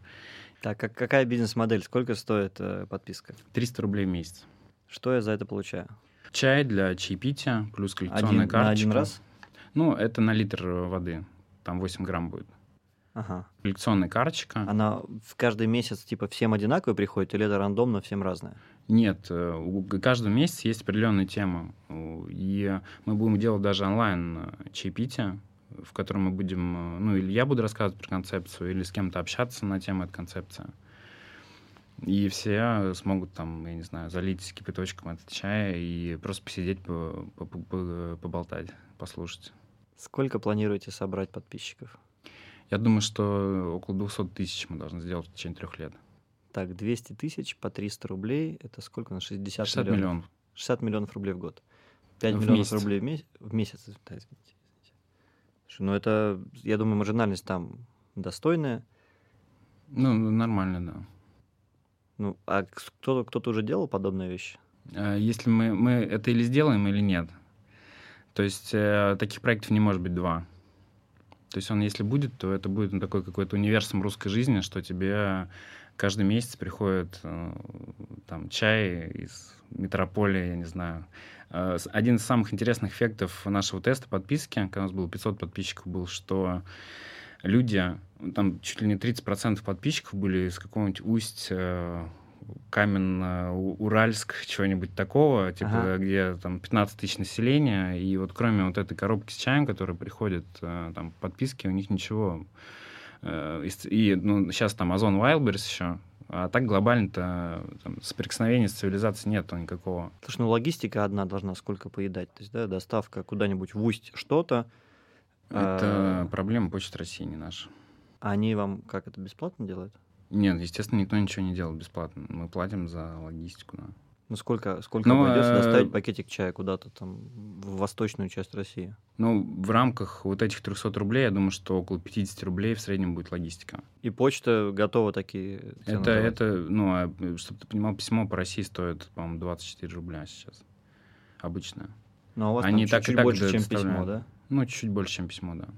Так, как- какая бизнес-модель? Сколько стоит э, подписка? 300 рублей в месяц. Что я за это получаю? Чай для чаепития, плюс коллекционная Один, на один карточка. раз? Ну, это на литр воды. Там 8 грамм будет. Ага. Коллекционная карточка. Она в каждый месяц типа всем одинаково приходит или это рандомно всем разное? Нет, э, у каждого месяца есть определенная тема. У- И мы будем делать даже онлайн э, чаепитие, в котором мы будем, э, ну, или я буду рассказывать про концепцию, или с кем-то общаться на тему этой концепции. И все смогут там, я не знаю, залить кипяточком этот чай и просто посидеть, по- по- по- поболтать, послушать. Сколько планируете собрать подписчиков? Я думаю, что около 200 тысяч мы должны сделать в течение трех лет. Так, 200 тысяч по 300 рублей, это сколько на 60, 60 миллионов? миллионов. 60 миллионов рублей в год. 5 В миллионов месяц. рублей в, месяц, в месяц. да, извините, ну это, я думаю, маржинальность там достойная. Ну, нормально, да. Ну, а кто-то, кто-то уже делал подобные вещи? Э, Если мы, мы это или сделаем, или нет. То есть э, таких проектов не может быть два. То есть он, если будет, то это будет ну, такой какой-то универсум русской жизни, что тебе каждый месяц приходит э, там чай из метрополии, я не знаю. Э, Один из самых интересных эффектов нашего теста подписки, когда у нас было 500 подписчиков, был, что люди, там чуть ли не 30% подписчиков были из какого-нибудь усть, э, Каменно-Уральск, чего-нибудь такого, типа, Ага. где там 15 тысяч населения, и вот кроме вот этой коробки с чаем, которая приходит, там, подписки, у них ничего. Э, И, ну, сейчас там Озон Wildberries еще, а так глобально-то там, соприкосновения с цивилизацией нету никакого. Слушай, ну логистика одна должна сколько поедать. То есть, да, доставка куда-нибудь в усть что-то, Это А. проблема Почты России, не наша. а они вам как это бесплатно делают? Нет, естественно, никто ничего не делает бесплатно. Мы платим за логистику, да. Ну сколько, сколько Ну, обойдется э, доставить пакетик чая куда-то там в восточную часть России? Ну, в рамках вот этих 300 рублей, я думаю, что около 50 рублей в среднем будет логистика. И почта готова такие Это, давать? это, ну, а, чтобы ты понимал, письмо по России стоит, по-моему, 24 рубля сейчас. Обычное. Ну, а у вас они там так и чуть-чуть так больше, чем письмо, да? Ну, чуть-чуть больше, чем письмо, да.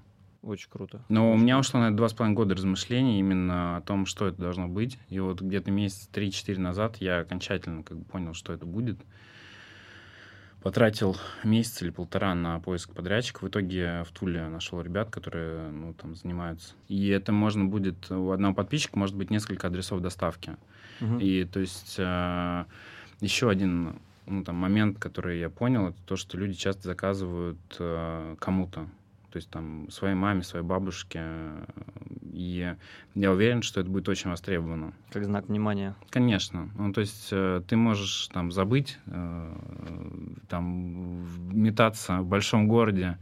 Очень круто. Но у меня ушло на это два с половиной года размышлений именно о том, что это должно быть. И вот где-то месяц 3-4 назад я окончательно как бы понял, что это будет. Потратил месяц или полтора на поиск подрядчика. В итоге в Туле нашел ребят, которые ну, там занимаются. И это можно будет... У одного подписчика может быть несколько адресов доставки. Мгм. И то есть э, еще один ну, там, момент, который я понял, это то, что люди часто заказывают э, кому-то. То есть там своей маме, своей бабушке. И я уверен, что это будет очень востребовано. Как знак внимания. Конечно. Ну, то есть э, ты можешь там забыть, э, там метаться в большом городе,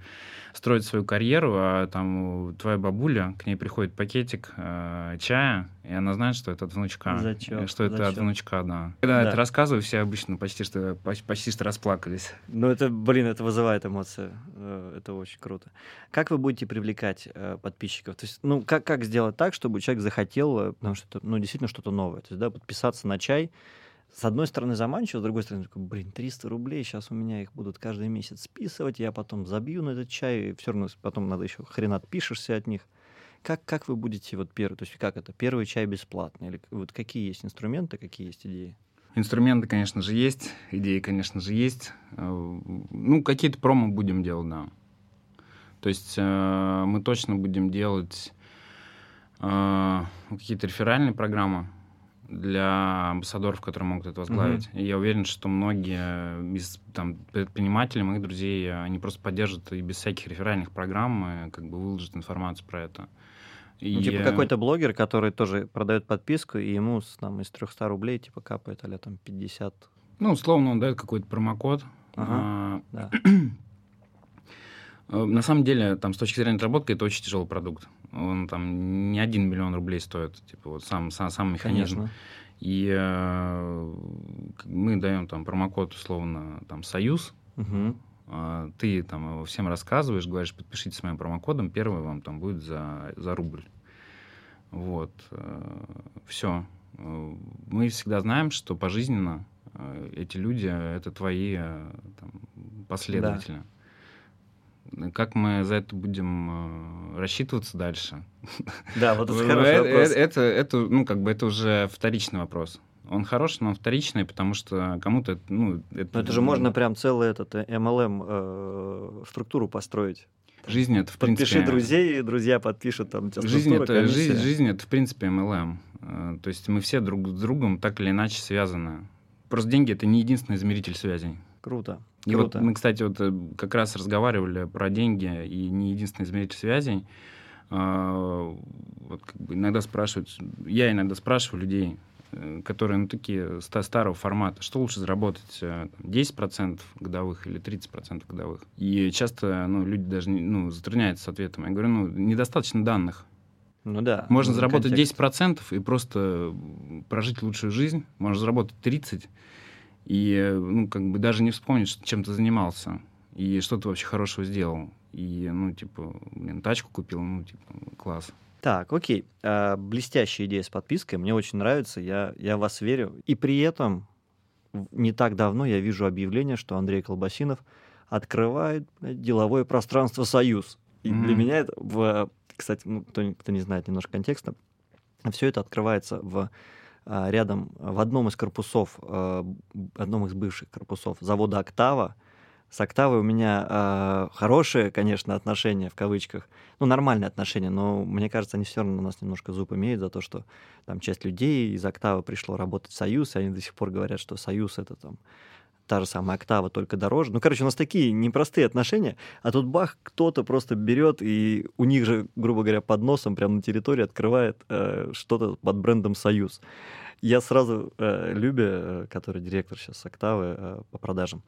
строить свою карьеру, а там твоя бабуля, к ней приходит пакетик э, чая, и она знает, что это от внучка. Зачет, И Что это от зачет. внучка, да. Когда Да. это рассказываю, все обычно почти что, почти, почти что расплакались. Ну, это, блин, это вызывает эмоции. Э, Это очень круто. Как вы будете привлекать э, подписчиков? То есть, ну, как, как сделать так, чтобы человек захотел, э, потому что это, ну, действительно что-то новое. То есть, да, подписаться на чай. С одной стороны заманчиво, с другой стороны, такой, блин, 300 рублей, сейчас у меня их будут каждый месяц списывать, я потом забью на этот чай, и все равно потом надо еще хрен отпишешься от них. Как, как вы будете вот первый, то есть как это, первый чай бесплатный? Или вот какие есть инструменты, какие есть идеи? Инструменты, конечно же, есть, идеи, конечно же, есть. Э, Ну, какие-то промо будем делать, да. То есть э, мы точно будем делать э, какие-то реферальные программы для амбассадоров, которые могут это возглавить. И я уверен, что многие из там, предпринимателей, моих друзей, они просто поддержат и без всяких реферальных программ, э, как бы выложат информацию про это. И, Ну, типа какой-то блогер, который тоже продает подписку, и ему там, из 300 рублей типа капает, а там 50. Ну, условно, он дает какой-то промокод, Ага, да. *clears throat* На самом деле, там, с точки зрения отработки, это очень тяжелый продукт. Он там не один миллион рублей стоит, типа вот сам, сам, сам механизм. Конечно. И э, мы даем там промокод, условно, там, «Союз», угу. э, ты там его всем рассказываешь, говоришь, подпишитесь с моим промокодом, первый вам там будет за, за рубль. Вот. Э, все. Э, мы всегда знаем, что пожизненно э, эти люди — это твои э, там, последователи. Да. Как мы за это будем э, рассчитываться дальше? Да, вот это хороший э, вопрос. Это, это, ну, как бы это уже вторичный вопрос. Он хороший, но он вторичный, потому что кому-то, ну... Это, но это же можно прям целую этот MLM э, структуру построить. Жизнь это, в принципе... Подпиши друзей, друзья подпишут там жизнь это, жизнь, жизнь это, в принципе, MLM. То есть мы все друг с другом так или иначе связаны. Просто деньги — это не единственный измеритель связей. Круто. И Круто. вот мы, кстати, вот э, как раз разговаривали про деньги и не единственный измеритель связей. А, вот как бы иногда спрашивают, я иногда спрашиваю людей, э, которые ну, такие старого формата, что лучше заработать, 10% э, годовых или 30% годовых. И часто ну, люди даже ну, затрудняются с ответом. Я говорю, ну, недостаточно данных. Ну да. Можно заработать контекст. 10% и просто прожить лучшую жизнь. Можно заработать 30% и, ну, как бы даже не вспомнить, чем ты занимался, и что ты вообще хорошего сделал. И, ну, типа, блин, тачку купил, ну, типа, класс. Так, окей. А, блестящая идея с подпиской. Мне очень нравится. Я, я вас верю. И при этом не так давно я вижу объявление, что Андрей Колбасинов открывает деловое пространство «Союз». И mm-hmm. для меня это, в, кстати, ну, кто, кто не знает немножко контекста, все это открывается в рядом в одном из корпусов, а, одном из бывших корпусов завода «Октава». С «Октавой» у меня э, хорошие, конечно, отношения, в кавычках. Ну, нормальные отношения, но мне кажется, они все равно у нас немножко зуб имеют за то, что там часть людей из «Октавы» пришло работать в «Союз», и они до сих пор говорят, что «Союз» — это там та же самая октава, только дороже. Ну, короче, у нас такие непростые отношения, а тут бах, кто-то просто берет и у них же, грубо говоря, под носом прямо на территории открывает э, что-то под брендом «Союз». Я сразу э, Любе, э, который директор сейчас Октавы э, по продажам,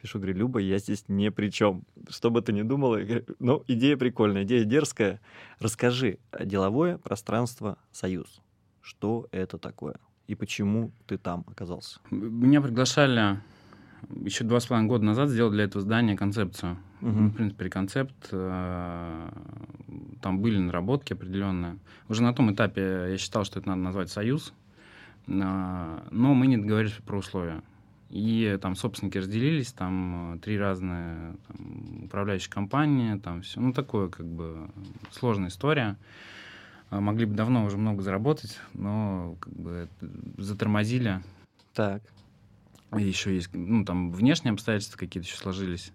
пишу, говорю, Люба, я здесь ни при чем. Что бы ты ни думала, ну, идея прикольная, идея дерзкая. Расскажи, деловое пространство «Союз». Что это такое? И почему ты там оказался? Меня приглашали еще два с половиной года назад сделал для этого здания концепцию. Угу. Ну, в принципе, концепт. Э, там были наработки определенные. Уже на том этапе я считал, что это надо назвать «Союз», э, но мы не договорились про условия. И там собственники разделились, там э, три разные там, управляющие компании, там все. Ну, такое как бы сложная история. Могли бы давно уже много заработать, но как бы затормозили. Так. Еще есть, ну, там внешние обстоятельства какие-то еще сложились.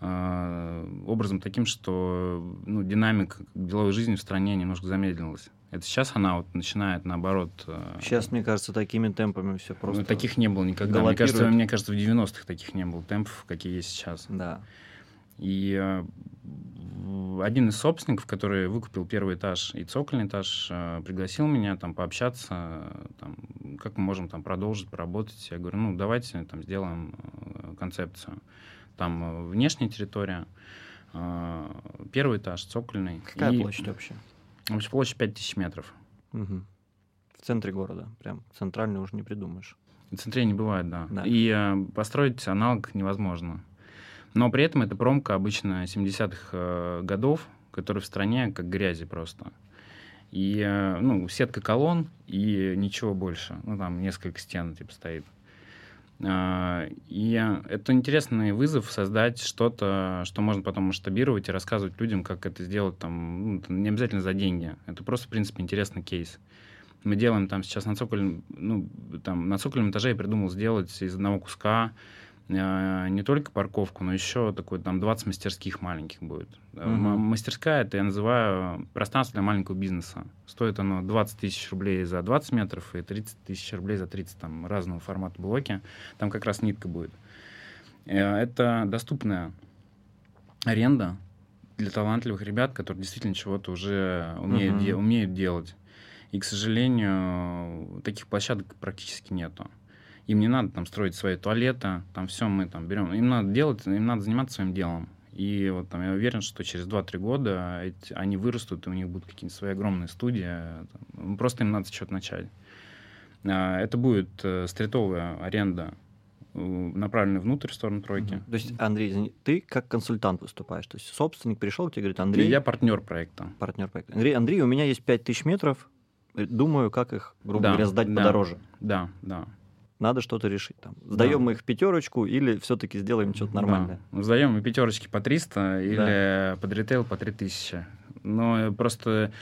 Э, образом таким, что ну, динамика деловой жизни в стране немножко замедлилась. Это сейчас она вот начинает наоборот. Э, сейчас, мне кажется, такими темпами все просто. Ну, таких не было никогда. Мне кажется, мне кажется, в 90-х таких не было темпов, какие есть сейчас. Да. И э, один из собственников, который выкупил первый этаж и цокольный этаж, э, пригласил меня там пообщаться, там, как мы можем там продолжить поработать. Я говорю, ну давайте там сделаем э, концепцию. Там внешняя территория, первый этаж, цокольный. Какая и... площадь вообще? Вообще площадь 5000 метров. Угу. В центре города, прям центральный уже не придумаешь. В центре не бывает, да. да. И э, построить аналог невозможно. Но при этом это промка обычно 70-х э, годов, которая в стране как грязи просто. И, э, ну, сетка колонн и ничего больше. Ну, там несколько стен, типа, стоит. А, и это интересный вызов создать что-то, что можно потом масштабировать и рассказывать людям, как это сделать там, ну, не обязательно за деньги. Это просто, в принципе, интересный кейс. Мы делаем там сейчас на цокольном, ну, там, на цокольном этаже я придумал сделать из одного куска не только парковку, но еще такой там 20 мастерских маленьких будет. Угу. Мастерская это я называю пространство для маленького бизнеса. Стоит оно 20 тысяч рублей за 20 метров и 30 тысяч рублей за 30 там разного формата блоки. Там как раз нитка будет. Э, это доступная аренда для талантливых ребят, которые действительно чего-то уже умеют, угу. де- умеют делать. И, к сожалению, таких площадок практически нету. Им не надо там строить свои туалеты, там все мы там берем. Им надо делать, им надо заниматься своим делом. И вот там я уверен, что через 2-3 года эти, они вырастут, и у них будут какие-то свои огромные студии. Там, просто им надо что-то начать. А, это будет э, стритовая аренда, э, направленная внутрь, в сторону тройки. То есть, Андрей, ты как консультант выступаешь? То есть собственник пришел к тебе говорит, Андрей... Я партнер проекта. Партнер проекта. Андрей, Андрей, у меня есть 5000 метров, э, думаю, как их, грубо Да, говоря, сдать да. подороже. Да, да. Надо что-то решить. Там. Сдаем Да. мы их пятерочку или все-таки сделаем что-то нормальное? Да. Сдаем мы пятерочки по 300 или под ритейл по 3000. Но э, просто,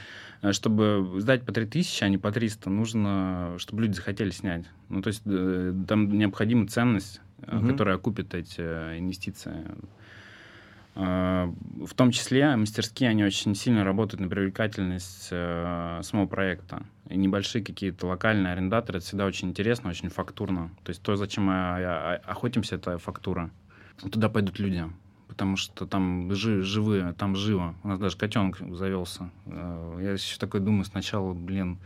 э, чтобы сдать по 3000, а не по 300, нужно, чтобы люди захотели снять. Ну, то есть э, там необходима ценность, Мгм. которая окупит эти инвестиции. В том числе мастерские, они очень сильно работают на привлекательность э, самого проекта. И небольшие какие-то локальные арендаторы, это всегда очень интересно, очень фактурно. То есть то, зачем мы охотимся, это фактура. Туда пойдут люди, потому что там жи- живые, там живо. У нас даже котенок завелся. Э, Я еще такой думаю сначала, блин,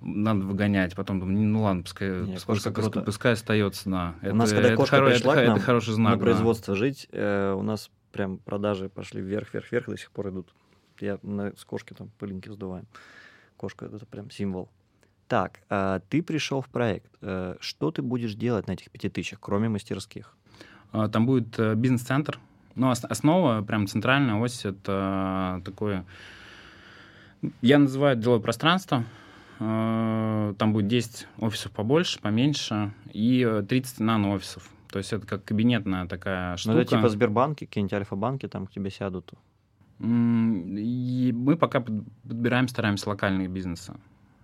надо выгонять, потом думаю, ну ладно, пускай, Не, пускай, пускай- пускай остается, да. У нас, когда кошка хоро- пришла к это нам хороший знак. на да. производство жить, э, у нас прям продажи пошли вверх, вверх, вверх, и до сих пор идут. Я на, с кошки там пылинки сдуваю. Кошка это прям символ. Так, а ты пришел в проект. Э, Что ты будешь делать на этих пяти тысячах, кроме мастерских? А, Там будет э, бизнес-центр. Ну, ос- основа, прям центральная ось, это такое... Я называю деловое пространство. Э, Там будет 10 офисов побольше, поменьше, и э, 30 нано-офисов. То есть это как кабинетная такая штука. Ну, это типа Сбербанки, какие-нибудь Альфа-банки там к тебе сядут. И мы пока под- подбираем, стараемся локальные бизнесы.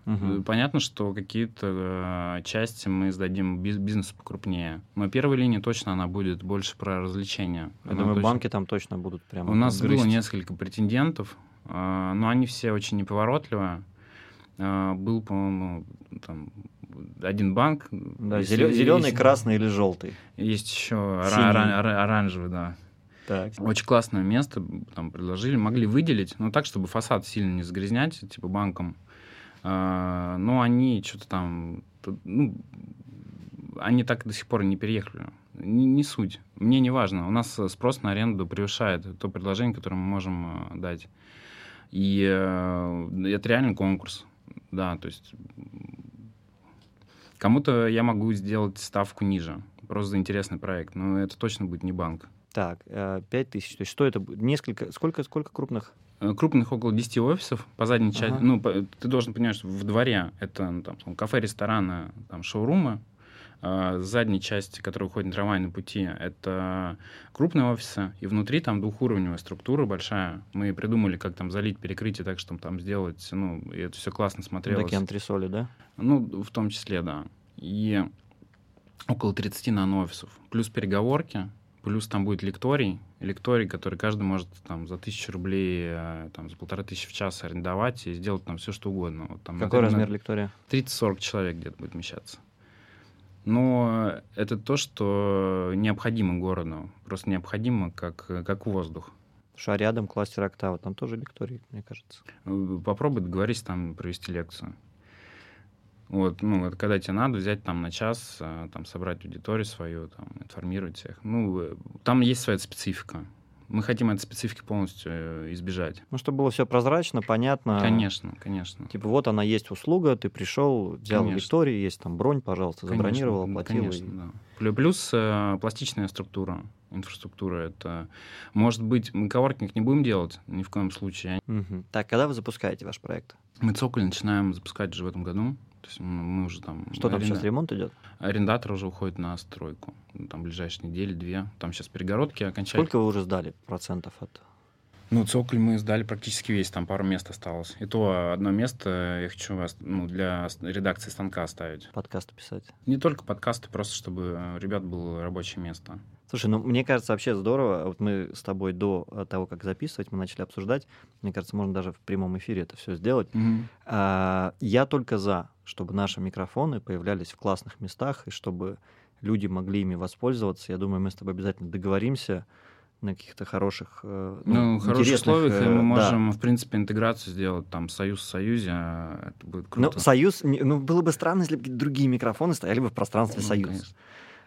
Э, Понятно, что какие-то э, части мы сдадим биз- бизнесу покрупнее. Но первая линия точно она будет больше про развлечения. Я Она думаю, точно- банки там точно будут прямо У нас грызть. было несколько претендентов, э, но они все очень неповоротливые. Был, по-моему, там один банк. Да, Если- зеленый, есть- красный или желтый. Есть еще ора- Синий. ора- ора- оранжевый, да. Так. Очень классное место там предложили, могли выделить, но так, чтобы фасад сильно не загрязнять, типа банком. А, Но они что-то там, ну, они так до сих пор не переехали. Не, не суть. Мне не важно. У нас спрос на аренду превышает то предложение, которое мы можем э, дать. И э, это реально конкурс. Да, то есть кому-то я могу сделать ставку ниже. Просто за интересный проект. Но это точно будет не банк. Так, э, пять тысяч. То есть что это? Несколько, сколько, сколько крупных? Э, Крупных около 10 офисов по задней части. Ага. Ну, по- ты должен понимать, что в дворе это ну, там, кафе, рестораны, там, шоурумы. С задней части, которая уходит на трамвайные пути, это крупные офисы. И внутри там двухуровневая структура большая. Мы придумали, как там залить перекрытие так, чтобы там сделать, ну, и это все классно смотрелось. Такие антресоли, да? Ну, в том числе, да. И около 30 нано-офисов. Плюс переговорки, плюс там будет лекторий. Лекторий, который каждый может там за тысячу рублей, э, там за полторы тысячи в час арендовать и сделать там все, что угодно. Вот, там, Какой размер лектория? 30-40 человек где-то будет вмещаться. Но это то, что необходимо городу. Просто необходимо, как, как воздух. Что, а рядом кластер Октава, там тоже лекторий, мне кажется. Э, Попробуй договорись там провести лекцию. Вот, ну, это когда тебе надо взять там на час, а, там собрать аудиторию свою, там, информировать всех. Ну, э, там есть своя специфика. Мы хотим этой специфики полностью э, избежать. Ну, чтобы было все прозрачно, понятно. Конечно, конечно. Типа вот она есть услуга, ты пришел, взял Конечно. лекторий, есть там бронь, пожалуйста, забронировал, Конечно, оплатил. и- Конечно, да. Плю- Плюс э, пластичная структура, инфраструктура. Это, может быть, мы коворкинг не будем делать ни в коем случае. Мгм. Так, когда вы запускаете ваш проект? Мы цоколь начинаем запускать уже в этом году. То есть мы уже там... Что там аренда- сейчас ремонт идет? Арендатор уже уходит на стройку. Там ближайшие недели, две. Там сейчас перегородки окончательно. Сколько вы уже сдали процентов от? Ну, цоколь мы сдали практически весь, там пару мест осталось. И то одно место я хочу ос- ну, для редакции станка оставить. подкаста писать. Не только подкасты, просто чтобы э, у ребят было рабочее место. Слушай, ну мне кажется вообще здорово. Вот мы с тобой до э, того, как записывать, мы начали обсуждать. Мне кажется, можно даже в прямом эфире это все сделать. А, Я только за, чтобы наши микрофоны появлялись в классных местах и чтобы люди могли ими воспользоваться. Я думаю, мы с тобой обязательно договоримся. на каких-то хороших, э, ну, ну хороших условиях, и мы можем, да. в принципе, интеграцию сделать, там, союз в союзе, это будет круто. Ну, союз, ну, было бы странно, если бы другие микрофоны стояли бы в пространстве ну, союз. Конечно.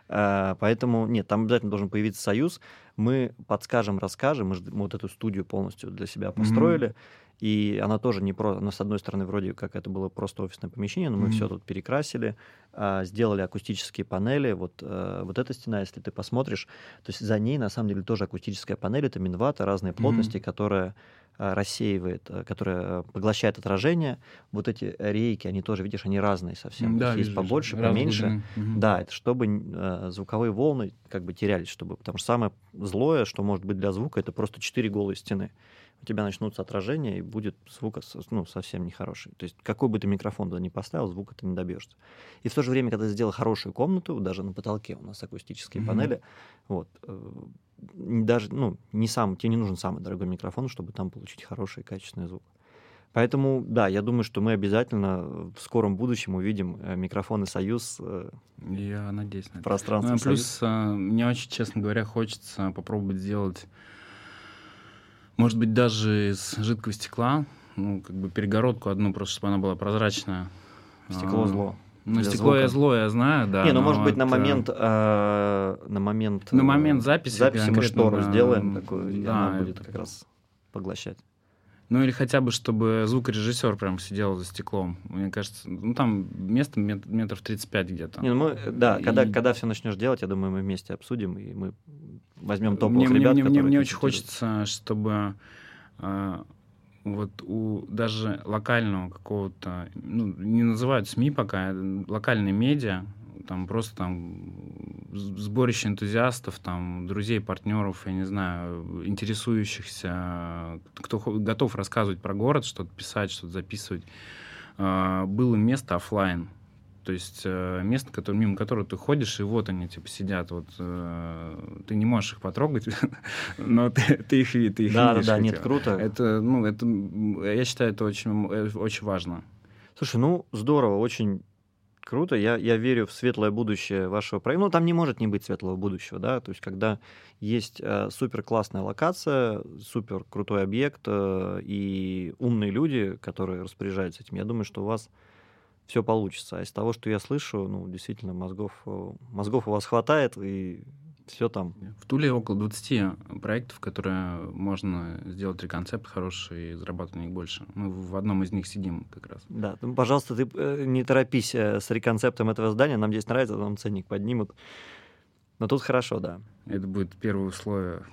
А, поэтому нет, там обязательно должен появиться союз. Мы подскажем, расскажем. Мы, мы вот эту студию полностью для себя построили. Mm-hmm. И она тоже не про... Она, с одной стороны, вроде как это было просто офисное помещение, но мы mm-hmm. все тут перекрасили, а, сделали акустические панели. Вот, а, вот эта стена, если ты посмотришь, то есть за ней, на самом деле, тоже акустическая панель. Это минвата разной плотности, mm-hmm. которая рассеивает, а, которая поглощает отражение. Вот эти рейки, они тоже, видишь, они разные совсем. Да, есть, есть побольше, вижу. поменьше. Угу. Да, это чтобы э, звуковые волны как бы терялись, чтобы, потому что самое злое, что может быть для звука, это просто четыре голые стены у тебя начнутся отражения, и будет звук ну, совсем нехороший. То есть какой бы ты микрофон туда ни поставил, звука ты не добьешься. И в то же время, когда ты сделал хорошую комнату, даже на потолке у нас акустические mm-hmm. панели, вот, э, даже, ну, не сам, тебе не нужен самый дорогой микрофон, чтобы там получить хороший качественный звук. Поэтому, да, я думаю, что мы обязательно в скором будущем увидим э, микрофоны «Союз». Э, я надеюсь на это. Пространство ну, Плюс, мне очень, честно говоря, хочется попробовать сделать может быть, даже из жидкого стекла, ну, как бы перегородку одну, просто чтобы она была прозрачная. Стекло а, зло. Ну, стекло звука. я зло, я знаю, да. Не, ну, может быть, на момент, э, на момент... На момент записи. Записи мы штору сделаем такую, да, и она будет как раз поглощать. Ну или хотя бы, чтобы звукорежиссер прям сидел за стеклом. Мне кажется, ну там место метров 35 где-то. Не, ну мы, да, и... когда, когда все начнешь делать, я думаю, мы вместе обсудим, и мы возьмем топовых мне, ребят, Мне, мне, мне очень хочется, чтобы э, вот у даже локального какого-то, ну, не называют СМИ пока, а локальные медиа, там просто там сборище энтузиастов, там, друзей, партнеров, я не знаю, интересующихся, кто готов рассказывать про город, что-то писать, что-то записывать. А, было место офлайн. То есть э, место, которое, мимо которого ты ходишь, и вот они типа сидят. Вот, э, ты не можешь их потрогать, *laughs* но ты, ты их, ты их да, видишь. Да, да, нет, круто. Это, ну, это, я считаю, это очень, э, очень важно. Слушай, ну, здорово, очень Круто, я, я верю в светлое будущее вашего проекта. Ну, там не может не быть светлого будущего, да, то есть когда есть э, супер классная локация, супер крутой объект э, и умные люди, которые распоряжаются этим, я думаю, что у вас все получится. А из того, что я слышу, ну, действительно, мозгов, э, мозгов у вас хватает, и все там. В Туле около 20 проектов, которые можно сделать реконцепт хороший и зарабатывать на них больше. Мы в одном из них сидим как раз. Да, ну, пожалуйста, ты э, не торопись э, с реконцептом этого здания. Нам здесь нравится, нам ценник поднимут. Но тут хорошо, да. Это будет первое условие.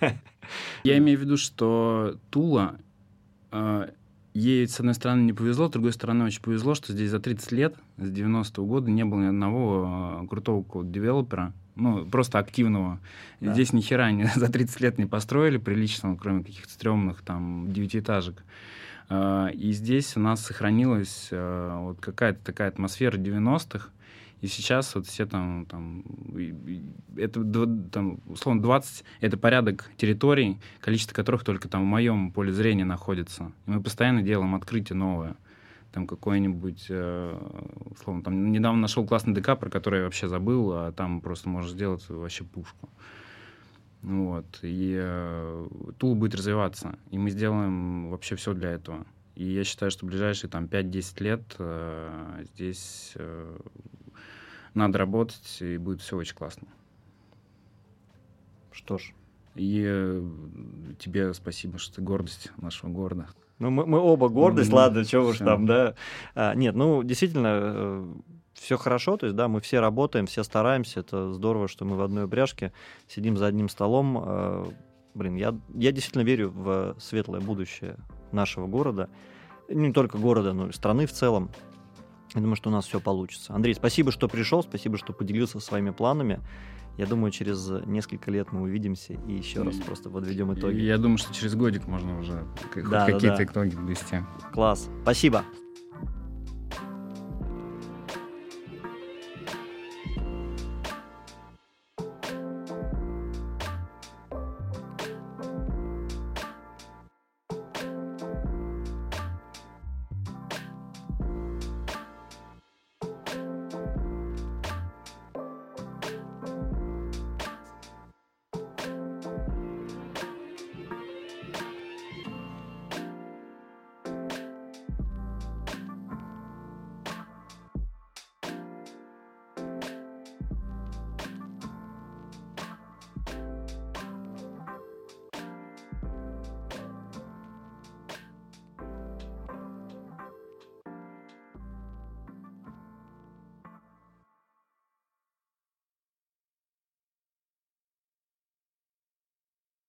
*laughs* Я имею в виду, что Тула ей, с одной стороны, не повезло, с другой стороны, очень повезло, что здесь за 30 лет, с 90-го года, не было ни одного крутого девелопера, ну, просто активного. Да. Здесь ни хера не, *laughs* за 30 лет не построили приличного, кроме каких-то стрёмных там девятиэтажек. А, и здесь у нас сохранилась а, вот какая-то такая атмосфера 90-х, и сейчас вот все там, там это там, условно 20, это порядок территорий, количество которых только там в моем поле зрения находится. И мы постоянно делаем открытие новое там какой-нибудь, э, условно, там недавно нашел классный ДК, про который я вообще забыл, а там просто можешь сделать вообще пушку. Вот. И э, тул будет развиваться, и мы сделаем вообще все для этого. И я считаю, что ближайшие там 5-10 лет э, здесь э, надо работать, и будет все очень классно. Что ж. И э, тебе спасибо, что ты гордость нашего города. Ну, мы, мы оба гордость, mm-hmm. ладно, чего уж там, да. А, нет, ну, действительно, э, все хорошо, то есть, да, мы все работаем, все стараемся, это здорово, что мы в одной упряжке сидим за одним столом. Э, блин, я, я действительно верю в светлое будущее нашего города, не только города, но и страны в целом. Я думаю, что у нас все получится. Андрей, спасибо, что пришел, спасибо, что поделился своими планами. Я думаю, через несколько лет мы увидимся и еще раз просто подведем итоги. Я думаю, что через годик можно уже да, какие-то да, да. итоги довести. Класс. Спасибо.